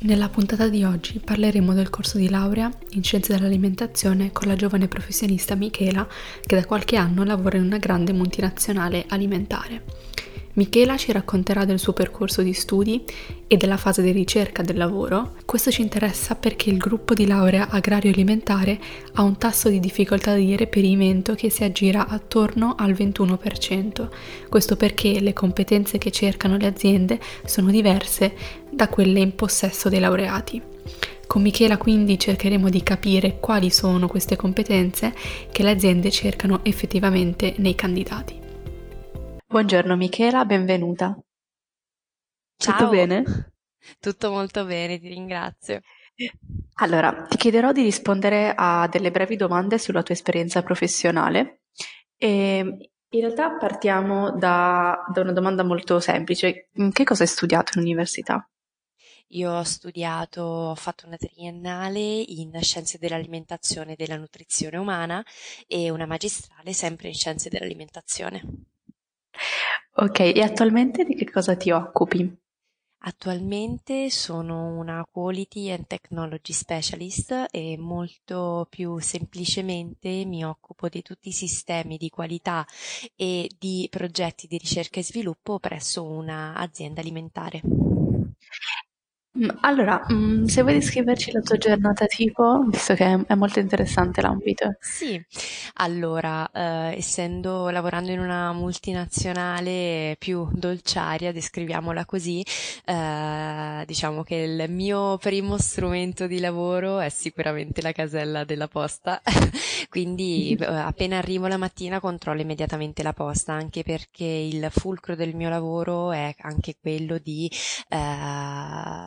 Nella puntata di oggi parleremo del corso di laurea in scienze dell'alimentazione con la giovane professionista Michela che da qualche anno lavora in una grande multinazionale alimentare. Michela ci racconterà del suo percorso di studi e della fase di ricerca del lavoro. Questo ci interessa perché il gruppo di laurea agrario alimentare ha un tasso di difficoltà di reperimento che si aggira attorno al 21%. Questo perché le competenze che cercano le aziende sono diverse da quelle in possesso dei laureati. Con Michela quindi cercheremo di capire quali sono queste competenze che le aziende cercano effettivamente nei candidati. Buongiorno Michela, benvenuta. Ciao. Tutto bene? Tutto molto bene, ti ringrazio. Allora, ti chiederò di rispondere a delle brevi domande sulla tua esperienza professionale. E in realtà partiamo da, da una domanda molto semplice. Che cosa hai studiato in università? Io ho studiato, ho fatto una triennale in scienze dell'alimentazione e della nutrizione umana e una magistrale sempre in scienze dell'alimentazione. Ok, e attualmente di che cosa ti occupi? Attualmente sono una Quality and Technology Specialist e molto più semplicemente mi occupo di tutti i sistemi di qualità e di progetti di ricerca e sviluppo presso un'azienda alimentare. Mm, allora, mm, se vuoi descriverci la tua giornata tipo, visto che è, molto interessante l'ambito. Sì, allora, eh, essendo lavorando in una multinazionale più dolciaria, descriviamola così, eh, diciamo che il mio primo strumento di lavoro è sicuramente la casella della posta, quindi eh, appena arrivo la mattina controllo immediatamente la posta, anche perché il fulcro del mio lavoro è anche quello di eh,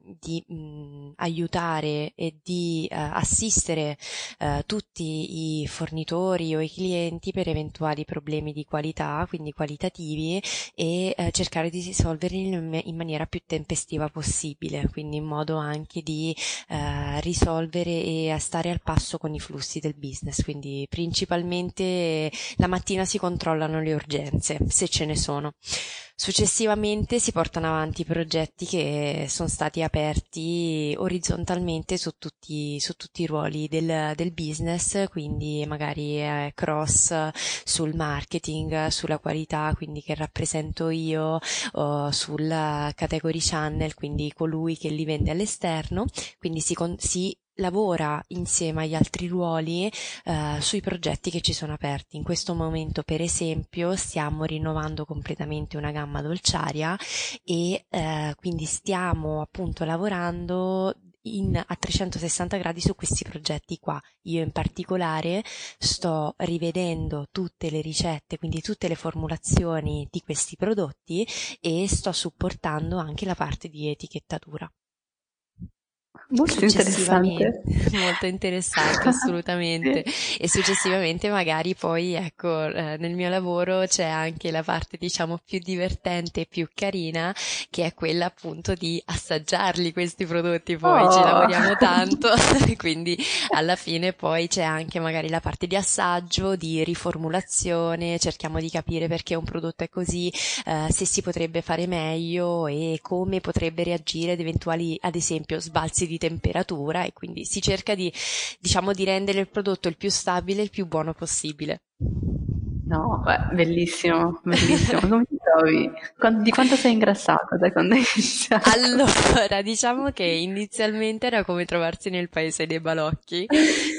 di mh, aiutare e di uh, assistere uh, tutti i fornitori o i clienti per eventuali problemi di qualità, quindi qualitativi, e uh, cercare di risolverli in, in, maniera più tempestiva possibile, quindi in modo anche di risolvere e stare al passo con i flussi del business. Quindi principalmente la mattina si controllano le urgenze, se ce ne sono. Successivamente si portano avanti progetti che sono stati aperti orizzontalmente su tutti, su tutti i ruoli del, del business, quindi magari eh, cross sul marketing, sulla qualità, quindi che rappresento io, sul category channel, quindi colui che li vende all'esterno, quindi si, si lavora insieme agli altri ruoli eh, sui progetti che ci sono aperti. In questo momento, per esempio, stiamo rinnovando completamente una gamma dolciaria e eh, quindi stiamo appunto lavorando in, a 360 gradi su questi progetti qua. Io in particolare sto rivedendo tutte le ricette, quindi tutte le formulazioni di questi prodotti e sto supportando anche la parte di etichettatura. Molto interessante. Molto interessante, assolutamente. E successivamente magari poi, ecco, eh, nel mio lavoro c'è anche la parte, diciamo, più divertente e più carina, che è quella appunto di assaggiarli questi prodotti, poi oh. ci lavoriamo tanto, quindi alla fine poi c'è anche magari la parte di assaggio, di riformulazione, cerchiamo di capire perché un prodotto è così, eh, se si potrebbe fare meglio e come potrebbe reagire ad eventuali, ad esempio, sbalzi di temperatura e quindi si cerca di, diciamo, di rendere il prodotto il più stabile e il più buono possibile. No, beh, bellissimo, bellissimo. Come ti trovi? Di quanto sei ingrassata da quando hai iniziato? Allora, diciamo che inizialmente era come trovarsi nel paese dei balocchi,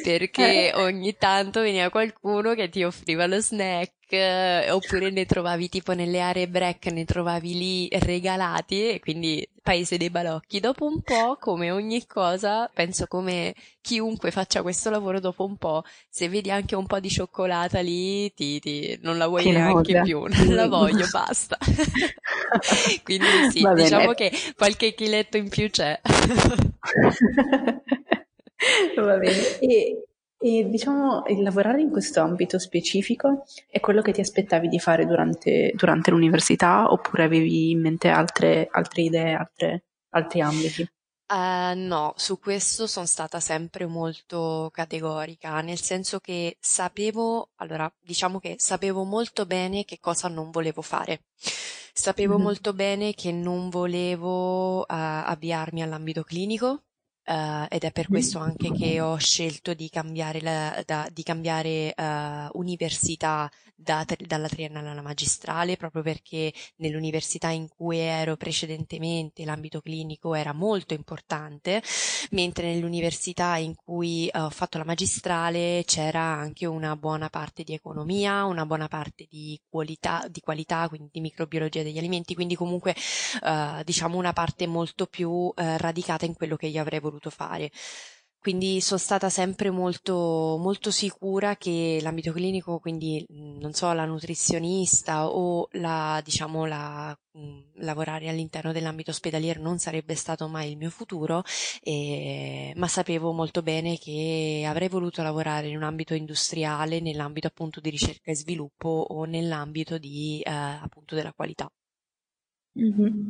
perché eh. ogni tanto veniva qualcuno che ti offriva lo snack eh, oppure ne trovavi tipo nelle aree break, ne trovavi lì regalati quindi paese dei balocchi. Dopo un po', come ogni cosa, penso come chiunque faccia questo lavoro dopo un po', se vedi anche un po' di cioccolata lì, ti, ti, non la vuoi neanche più, non la voglio, basta. quindi sì, Va diciamo bene. che qualche chiletto in più c'è. Va bene. E E diciamo, il lavorare in questo ambito specifico è quello che ti aspettavi di fare durante, durante l'università oppure avevi in mente altre, altre idee, altre, altri ambiti? Uh, no, su questo sono stata sempre molto categorica, nel senso che sapevo, allora diciamo che sapevo molto bene che cosa non volevo fare. Sapevo mm-hmm. molto bene che non volevo uh, avviarmi all'ambito clinico, Uh, ed è per questo anche che ho scelto di cambiare, la, da, di cambiare uh, università da, dalla triennale alla magistrale, proprio perché nell'università in cui ero precedentemente l'ambito clinico era molto importante, mentre nell'università in cui ho fatto la magistrale c'era anche una buona parte di economia, una buona parte di qualità, di qualità quindi di microbiologia degli alimenti, quindi comunque diciamo una parte molto più radicata in quello che io avrei voluto fare. Quindi sono stata sempre molto, molto sicura che l'ambito clinico, quindi non so, la nutrizionista o la, diciamo, la, mh, lavorare all'interno dell'ambito ospedaliero non sarebbe stato mai il mio futuro, e, ma sapevo molto bene che avrei voluto lavorare in un ambito industriale, nell'ambito appunto di ricerca e sviluppo o nell'ambito di, eh, appunto della qualità. Mm-hmm.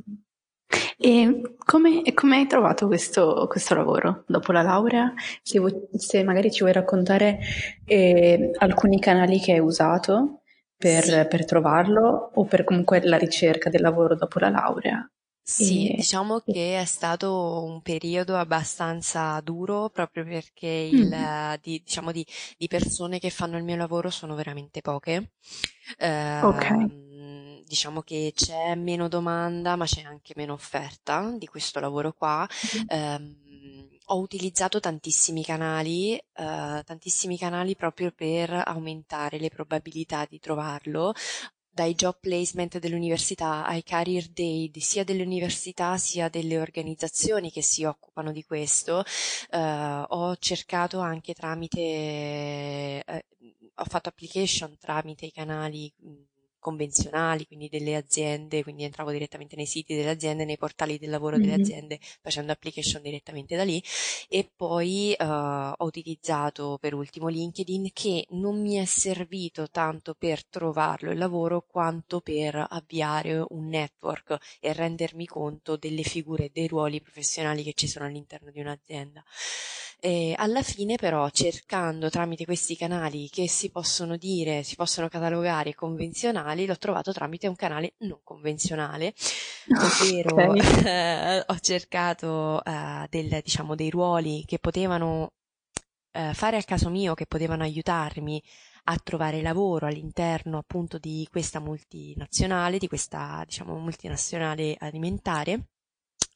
E come, e come hai trovato questo, questo, lavoro dopo la laurea? Se, vuoi, se magari ci vuoi raccontare eh, alcuni canali che hai usato per, sì. per, trovarlo o per comunque la ricerca del lavoro dopo la laurea. Sì, e... diciamo che è stato un periodo abbastanza duro proprio perché il, mm. di, diciamo di, di, persone che fanno il mio lavoro sono veramente poche. Eh, ok ehm, diciamo che c'è meno domanda ma c'è anche meno offerta di questo lavoro qua. Eh, ho utilizzato tantissimi canali, eh, tantissimi canali proprio per aumentare le probabilità di trovarlo dai job placement dell'università ai career day sia delle università sia delle organizzazioni che si occupano di questo, eh, ho cercato anche tramite, eh, ho fatto application tramite i canali convenzionali, quindi delle aziende, quindi entravo direttamente nei siti delle aziende, nei portali del lavoro mm-hmm. delle aziende, facendo application direttamente da lì e poi uh, ho utilizzato per ultimo LinkedIn che non mi è servito tanto per trovarlo il lavoro quanto per avviare un network e rendermi conto delle figure, dei ruoli professionali che ci sono all'interno di un'azienda. E alla fine però cercando tramite questi canali che si possono dire, si possono catalogare convenzionali, l'ho trovato tramite un canale non convenzionale, ovvero okay. eh, ho cercato eh, del, diciamo, dei ruoli che potevano eh, fare a caso mio, che potevano aiutarmi a trovare lavoro all'interno appunto di questa multinazionale, di questa diciamo multinazionale alimentare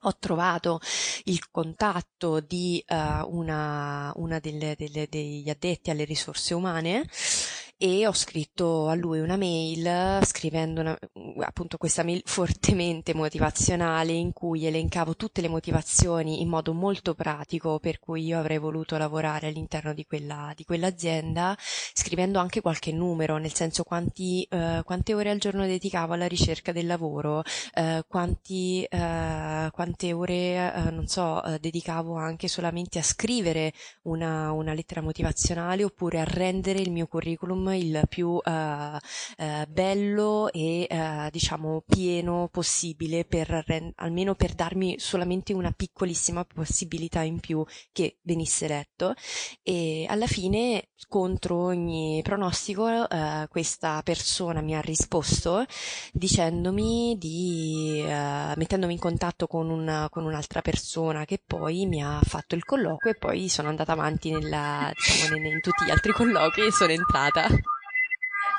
ho trovato il contatto di uh, una, una delle, delle, degli addetti alle risorse umane e ho scritto a lui una mail scrivendo una, appunto questa mail fortemente motivazionale in cui elencavo tutte le motivazioni in modo molto pratico per cui io avrei voluto lavorare all'interno di, quella, di quell'azienda scrivendo anche qualche numero nel senso quanti, eh, quante ore al giorno dedicavo alla ricerca del lavoro eh, quanti, eh, quante ore eh, non so eh, dedicavo anche solamente a scrivere una, una lettera motivazionale oppure a rendere il mio curriculum il più uh, uh, bello e uh, diciamo pieno possibile per almeno per darmi solamente una piccolissima possibilità in più che venisse letto e alla fine contro ogni pronostico questa persona mi ha risposto dicendomi di mettendomi in contatto con, una, con un'altra persona che poi mi ha fatto il colloquio e poi sono andata avanti nella, diciamo, in tutti gli altri colloqui e sono entrata.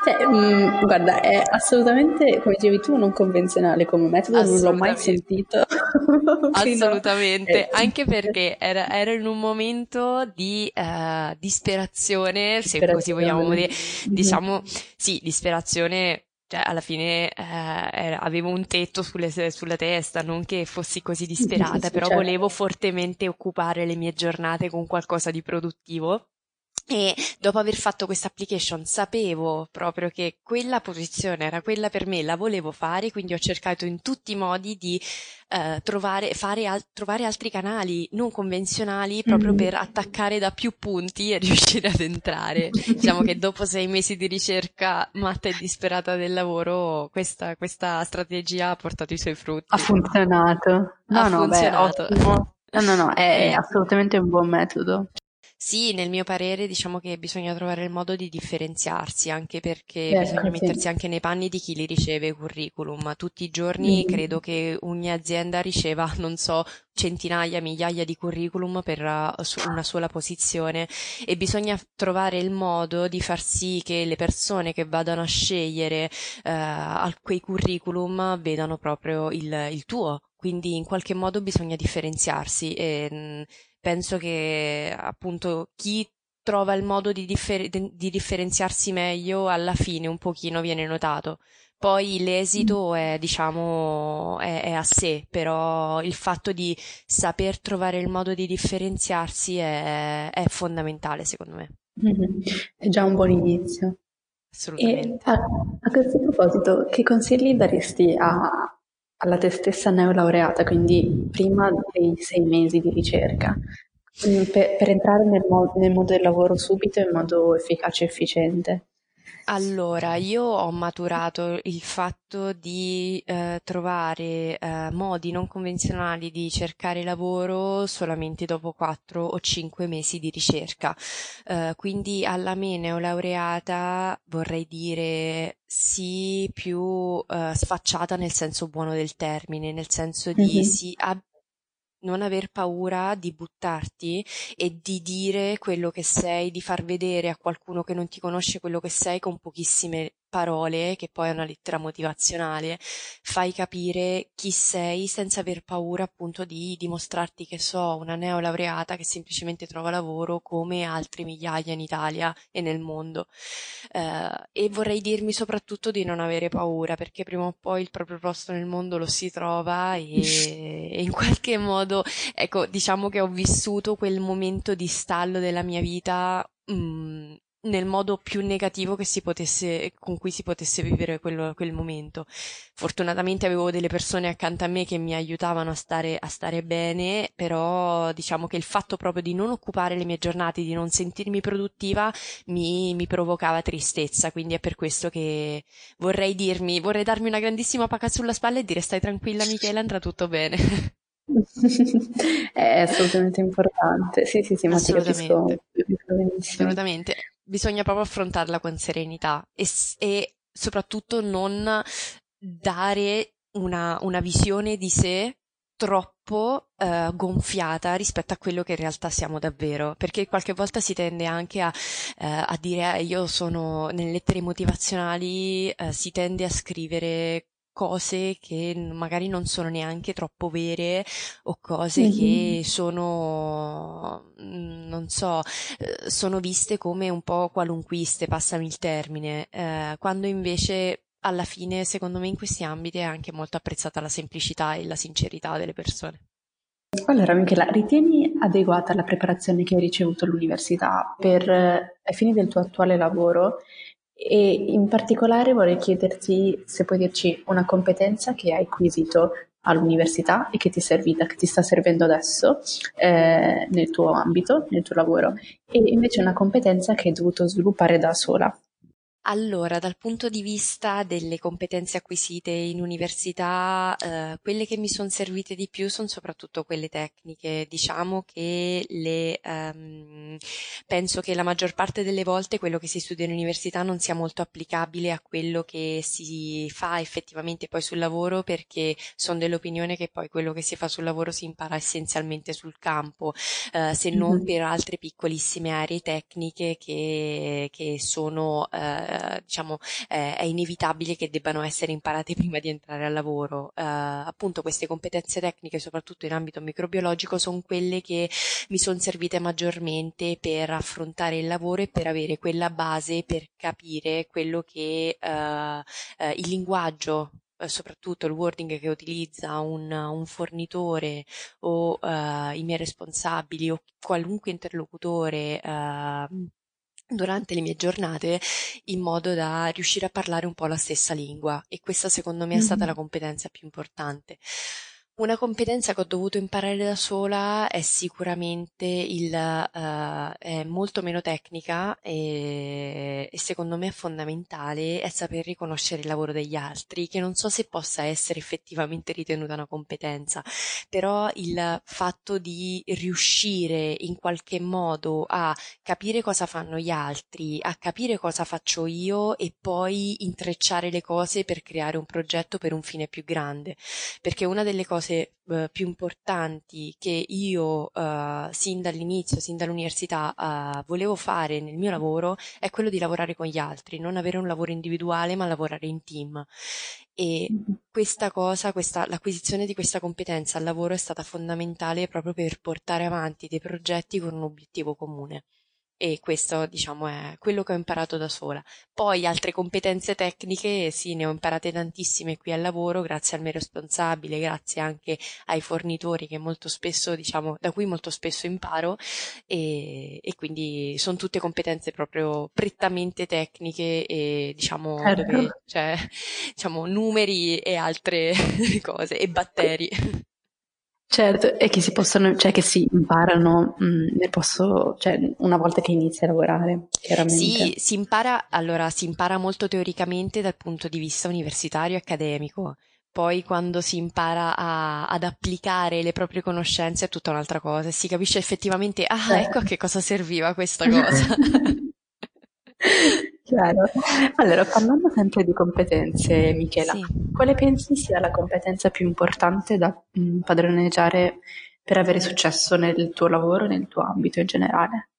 Cioè, mh, mm, guarda, è assolutamente, come dicevi tu, non convenzionale come metodo, non l'ho mai sentito. assolutamente, eh, anche perché era, era, in un momento di uh, disperazione, se così vogliamo dire, diciamo, sì, disperazione cioè alla fine eh, avevo un tetto sulle, sulla testa, non che fossi così disperata, però certo. volevo fortemente occupare le mie giornate con qualcosa di produttivo e dopo aver fatto questa application sapevo proprio che quella posizione era quella per me, la volevo fare, quindi ho cercato in tutti i modi di eh, trovare, al- trovare, altri canali non convenzionali proprio mm. per attaccare da più punti e riuscire ad entrare. diciamo che dopo sei mesi di ricerca matta e disperata del lavoro, questa, questa strategia ha portato i suoi frutti. Ha funzionato. No, ha no, funzionato. Beh, No, no, no, è assolutamente un buon metodo. Sì, nel mio parere diciamo che bisogna trovare il modo di differenziarsi, anche perché Ecco, bisogna sì. mettersi anche nei panni di chi li riceve i curriculum. Tutti i giorni Mm. credo che ogni azienda riceva, non so, centinaia, migliaia di curriculum per uh, una sola posizione e bisogna trovare il modo di far sì che le persone che vadano a scegliere uh, quei curriculum vedano proprio il, il tuo. Quindi in qualche modo bisogna differenziarsi e mm, penso che appunto chi trova il modo di, differ- di differenziarsi meglio alla fine un pochino viene notato. Poi l'esito è, diciamo, è, è, a sé, però il fatto di saper trovare il modo di differenziarsi è, è fondamentale, secondo me. Mm-hmm. È già un buon inizio. Assolutamente. A, a, questo proposito, che consigli daresti a, alla te stessa neolaureata, quindi prima dei sei mesi di ricerca, per, per entrare nel, mo- nel mondo del lavoro subito in modo efficace e efficiente? Allora, io ho maturato il fatto di eh, trovare eh, modi non convenzionali di cercare lavoro solamente dopo quattro o cinque mesi di ricerca. Eh, quindi alla me neolaureata vorrei dire sì più eh, sfacciata nel senso buono del termine, nel senso di mm-hmm. sì, ab- non aver paura di buttarti e di dire quello che sei, di far vedere a qualcuno che non ti conosce quello che sei con pochissime parole, che poi è una lettera motivazionale, fai capire chi sei senza aver paura appunto di dimostrarti che so una neolaureata che semplicemente trova lavoro come altri migliaia in Italia e nel mondo. Uh, e vorrei dirmi soprattutto di non avere paura perché prima o poi il proprio posto nel mondo lo si trova e, e in qualche modo, ecco, diciamo che ho vissuto quel momento di stallo della mia vita mm, nel modo più negativo che si potesse, con cui si potesse vivere quello, quel momento. Fortunatamente avevo delle persone accanto a me che mi aiutavano a stare, a stare bene, però diciamo che il fatto proprio di non occupare le mie giornate, di non sentirmi produttiva, mi, mi provocava tristezza, quindi è per questo che vorrei dirmi, vorrei darmi una grandissima pacca sulla spalla e dire stai tranquilla Michela, andrà tutto bene. È assolutamente importante. Sì, sì, sì, ma ti capisco, Assolutamente bisogna proprio affrontarla con serenità e, e soprattutto non dare una, una, visione di sé troppo uh, gonfiata rispetto a quello che in realtà siamo davvero, perché qualche volta si tende anche a, uh, a dire eh, io sono nelle lettere motivazionali, uh, si tende a scrivere cose che magari non sono neanche troppo vere o cose mm-hmm. che sono, mm, non so, eh, sono viste come un po' qualunquiste, passami il termine, eh, quando invece alla fine, secondo me, in questi ambiti è anche molto apprezzata la semplicità e la sincerità delle persone. Allora, Michela, ritieni adeguata la preparazione che hai ricevuto all'università per, eh, ai fini del tuo attuale lavoro e in particolare vorrei chiederti se puoi dirci una competenza che hai acquisito all'università e che ti è servita, che ti sta servendo adesso eh, nel tuo ambito, nel tuo lavoro, e invece una competenza che hai dovuto sviluppare da sola. Allora, dal punto di vista delle competenze acquisite in università, eh, quelle che mi sono servite di più sono soprattutto quelle tecniche. Diciamo che le, ehm, penso che la maggior parte delle volte quello che si studia in università non sia molto applicabile a quello che si fa effettivamente poi sul lavoro, perché sono dell'opinione che poi quello che si fa sul lavoro si impara essenzialmente sul campo, eh, se non per altre piccolissime aree tecniche che, che sono eh, eh, diciamo, eh, è inevitabile che debbano essere imparate prima di entrare al lavoro. Eh, appunto queste competenze tecniche, soprattutto in ambito microbiologico, sono quelle che mi sono servite maggiormente per affrontare il lavoro e per avere quella base per capire quello che eh, eh, il linguaggio soprattutto il wording che utilizza un, un fornitore o uh, i miei responsabili o qualunque interlocutore uh, durante le mie giornate in modo da riuscire a parlare un po' la stessa lingua e questa secondo me è stata la competenza più importante. Una competenza che ho dovuto imparare da sola è sicuramente il, uh, è molto meno tecnica e, e, secondo me è fondamentale è saper riconoscere il lavoro degli altri, che non so se possa essere effettivamente ritenuta una competenza, però il fatto di riuscire in qualche modo a capire cosa fanno gli altri, a capire cosa faccio io e poi intrecciare le cose per creare un progetto per un fine più grande, perché una delle cose cose uh, più importanti che io uh, sin dall'inizio, sin dall'università uh, volevo fare nel mio lavoro è quello di lavorare con gli altri, non avere un lavoro individuale ma lavorare in team. E questa cosa, questa, l'acquisizione di questa competenza al lavoro è stata fondamentale proprio per portare avanti dei progetti con un obiettivo comune e questo diciamo è quello che ho imparato da sola. Poi altre competenze tecniche, sì, ne ho imparate tantissime qui al lavoro, grazie al mio responsabile, grazie anche ai fornitori che molto spesso, diciamo, da cui molto spesso imparo e, e quindi sono tutte competenze proprio prettamente tecniche e diciamo, certo. dove, cioè, diciamo numeri e altre cose e batteri. Certo, e che si possono, cioè che si imparano mh, mm, nel posto, cioè una volta che inizi a lavorare, chiaramente. Sì, si impara, allora si impara molto teoricamente dal punto di vista universitario e accademico. Poi quando si impara a, ad applicare le proprie conoscenze è tutta un'altra cosa e si capisce effettivamente, ah, ecco a che cosa serviva questa cosa. Chiaro. Allora, parlando sempre di competenze, Michela, sì. quale pensi sia la competenza più importante da mh, mm, padroneggiare per avere successo nel tuo lavoro, nel tuo ambito in generale?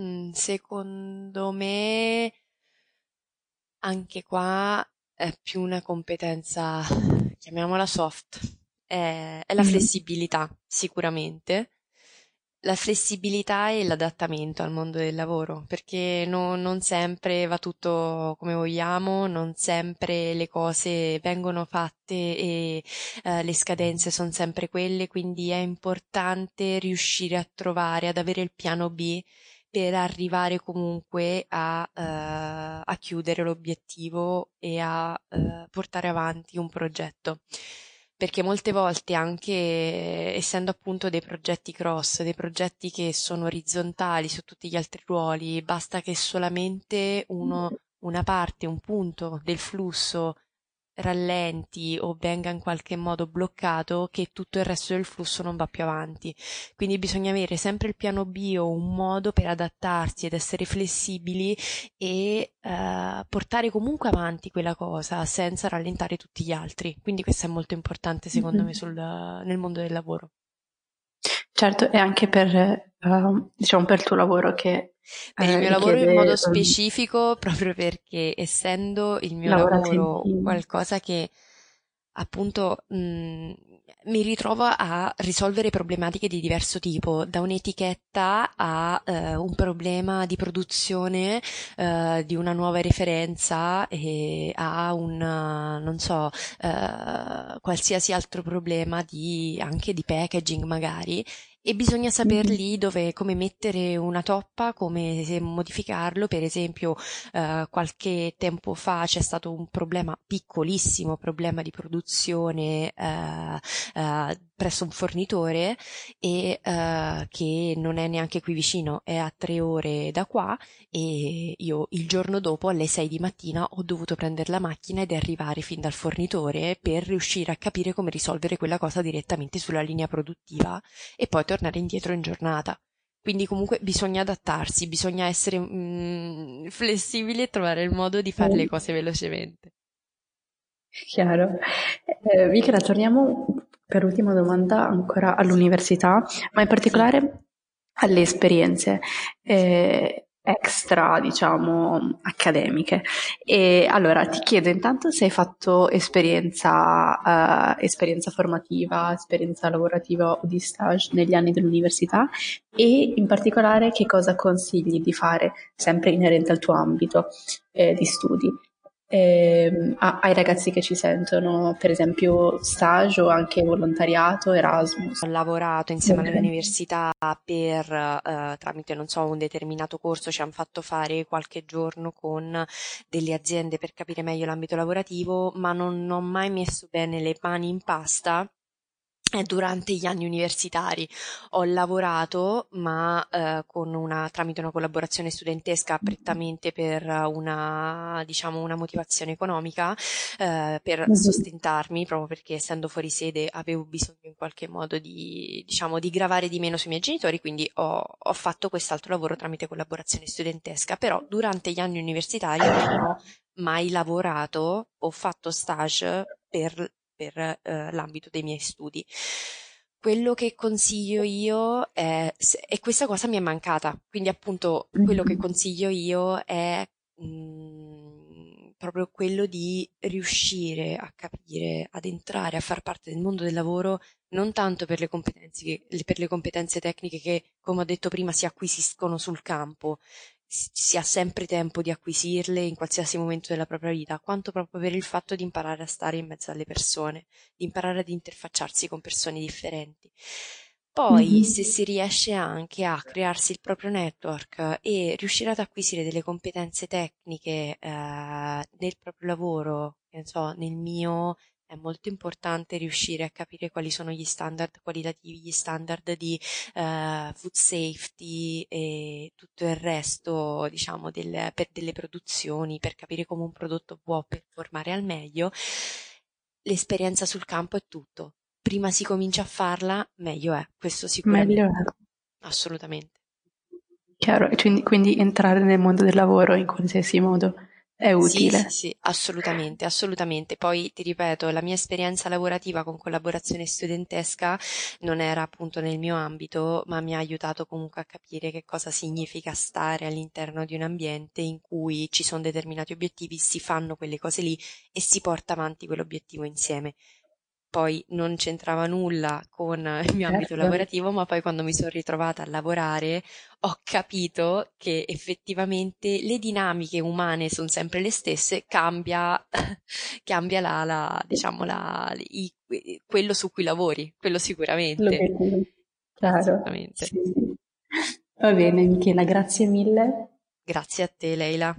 Mm, secondo me, anche qua è più una competenza, chiamiamola soft, è, è la mm-hmm. flessibilità, sicuramente la flessibilità e l'adattamento al mondo del lavoro, perché no, non sempre va tutto come vogliamo, non sempre le cose vengono fatte e eh, le scadenze sono sempre quelle, quindi è importante riuscire a trovare, ad avere il piano B per arrivare comunque a, uh, a chiudere l'obiettivo e a uh, portare avanti un progetto perché molte volte anche essendo appunto dei progetti cross, dei progetti che sono orizzontali su tutti gli altri ruoli, basta che solamente uno, una parte, un punto del flusso rallenti o venga in qualche modo bloccato che tutto il resto del flusso non va più avanti. Quindi bisogna avere sempre il piano B o un modo per adattarsi ed essere flessibili e uh, portare comunque avanti quella cosa senza rallentare tutti gli altri. Quindi questo è molto importante secondo mm-hmm. me sul, nel mondo del lavoro. Certo, e anche per, uh, diciamo, per il tuo lavoro che per il eh, mio lavoro in modo specifico, proprio perché essendo il mio lavoro qualcosa che appunto mh, mi ritrovo a risolvere problematiche di diverso tipo, da un'etichetta a uh, un problema di produzione uh, di una nuova referenza e a un, non so, qualsiasi altro problema di, anche di packaging magari e bisogna saper lì dove, come mettere una toppa, come modificarlo. Per esempio, eh, qualche tempo fa c'è stato un problema, piccolissimo problema di produzione eh, eh, presso un fornitore e uh, che non è neanche qui vicino, è a tre ore da qua e io il giorno dopo alle sei di mattina ho dovuto prendere la macchina ed arrivare fin dal fornitore per riuscire a capire come risolvere quella cosa direttamente sulla linea produttiva e poi tornare indietro in giornata. Quindi comunque bisogna adattarsi, bisogna essere mm, flessibili e trovare il modo di fare le cose velocemente. Chiaro. Eh, Michela, torniamo per ultima domanda ancora all'università, ma in particolare alle esperienze eh, extra, diciamo, accademiche. E allora ti chiedo intanto se hai fatto esperienza, uh, esperienza formativa, esperienza lavorativa o di stage negli anni dell'università e in particolare che cosa consigli di fare sempre inerente al tuo ambito eh, di studi. Eh, ai ragazzi che ci sentono, per esempio stage o anche volontariato, Erasmus. Ho lavorato insieme okay. all'università per, eh, tramite, non so, un determinato corso, ci hanno fatto fare qualche giorno con delle aziende per capire meglio l'ambito lavorativo, ma non ho mai messo bene le mani in pasta durante gli anni universitari. Ho lavorato, ma eh, con una, tramite una collaborazione studentesca prettamente per una, diciamo, una motivazione economica, eh, per sostentarmi, proprio perché essendo fuori sede avevo bisogno in qualche modo di, diciamo, di gravare di meno sui miei genitori, quindi ho, ho fatto quest'altro lavoro tramite collaborazione studentesca, però durante gli anni universitari non ho mai lavorato o fatto stage per per eh, l'ambito dei miei studi. Quello che consiglio io è, e questa cosa mi è mancata, quindi appunto quello che consiglio io è mh, mm, proprio quello di riuscire a capire, ad entrare, a far parte del mondo del lavoro non tanto per le competenze, per le competenze tecniche che, come ho detto prima, si acquisiscono sul campo, si ha sempre tempo di acquisirle in qualsiasi momento della propria vita, quanto proprio per il fatto di imparare a stare in mezzo alle persone, di imparare ad interfacciarsi con persone differenti. Poi, mm-hmm. se si riesce anche a crearsi il proprio network e riuscire ad acquisire delle competenze tecniche eh, nel proprio lavoro, che ne so, nel mio è molto importante riuscire a capire quali sono gli standard qualitativi, gli standard di uh, food safety e tutto il resto, diciamo, del, per delle produzioni, per capire come un prodotto può performare al meglio. L'esperienza sul campo è tutto. Prima si comincia a farla, meglio è. Questo sicuramente. Meglio è. Assolutamente. Chiaro, quindi, quindi entrare nel mondo del lavoro in qualsiasi modo è utile. Sì, sì, sì, assolutamente, assolutamente. Poi ti ripeto, la mia esperienza lavorativa con collaborazione studentesca non era appunto nel mio ambito, ma mi ha aiutato comunque a capire che cosa significa stare all'interno di un ambiente in cui ci sono determinati obiettivi, si fanno quelle cose lì e si porta avanti quell'obiettivo insieme poi non c'entrava nulla con il mio ambito certo. lavorativo, ma poi quando mi sono ritrovata a lavorare ho capito che effettivamente le dinamiche umane sono sempre le stesse, cambia, cambia la, la, diciamo la, i, quello su cui lavori, quello sicuramente. Chiaro. Assolutamente. Sì. Va bene Michela, grazie mille. Grazie a te Leila.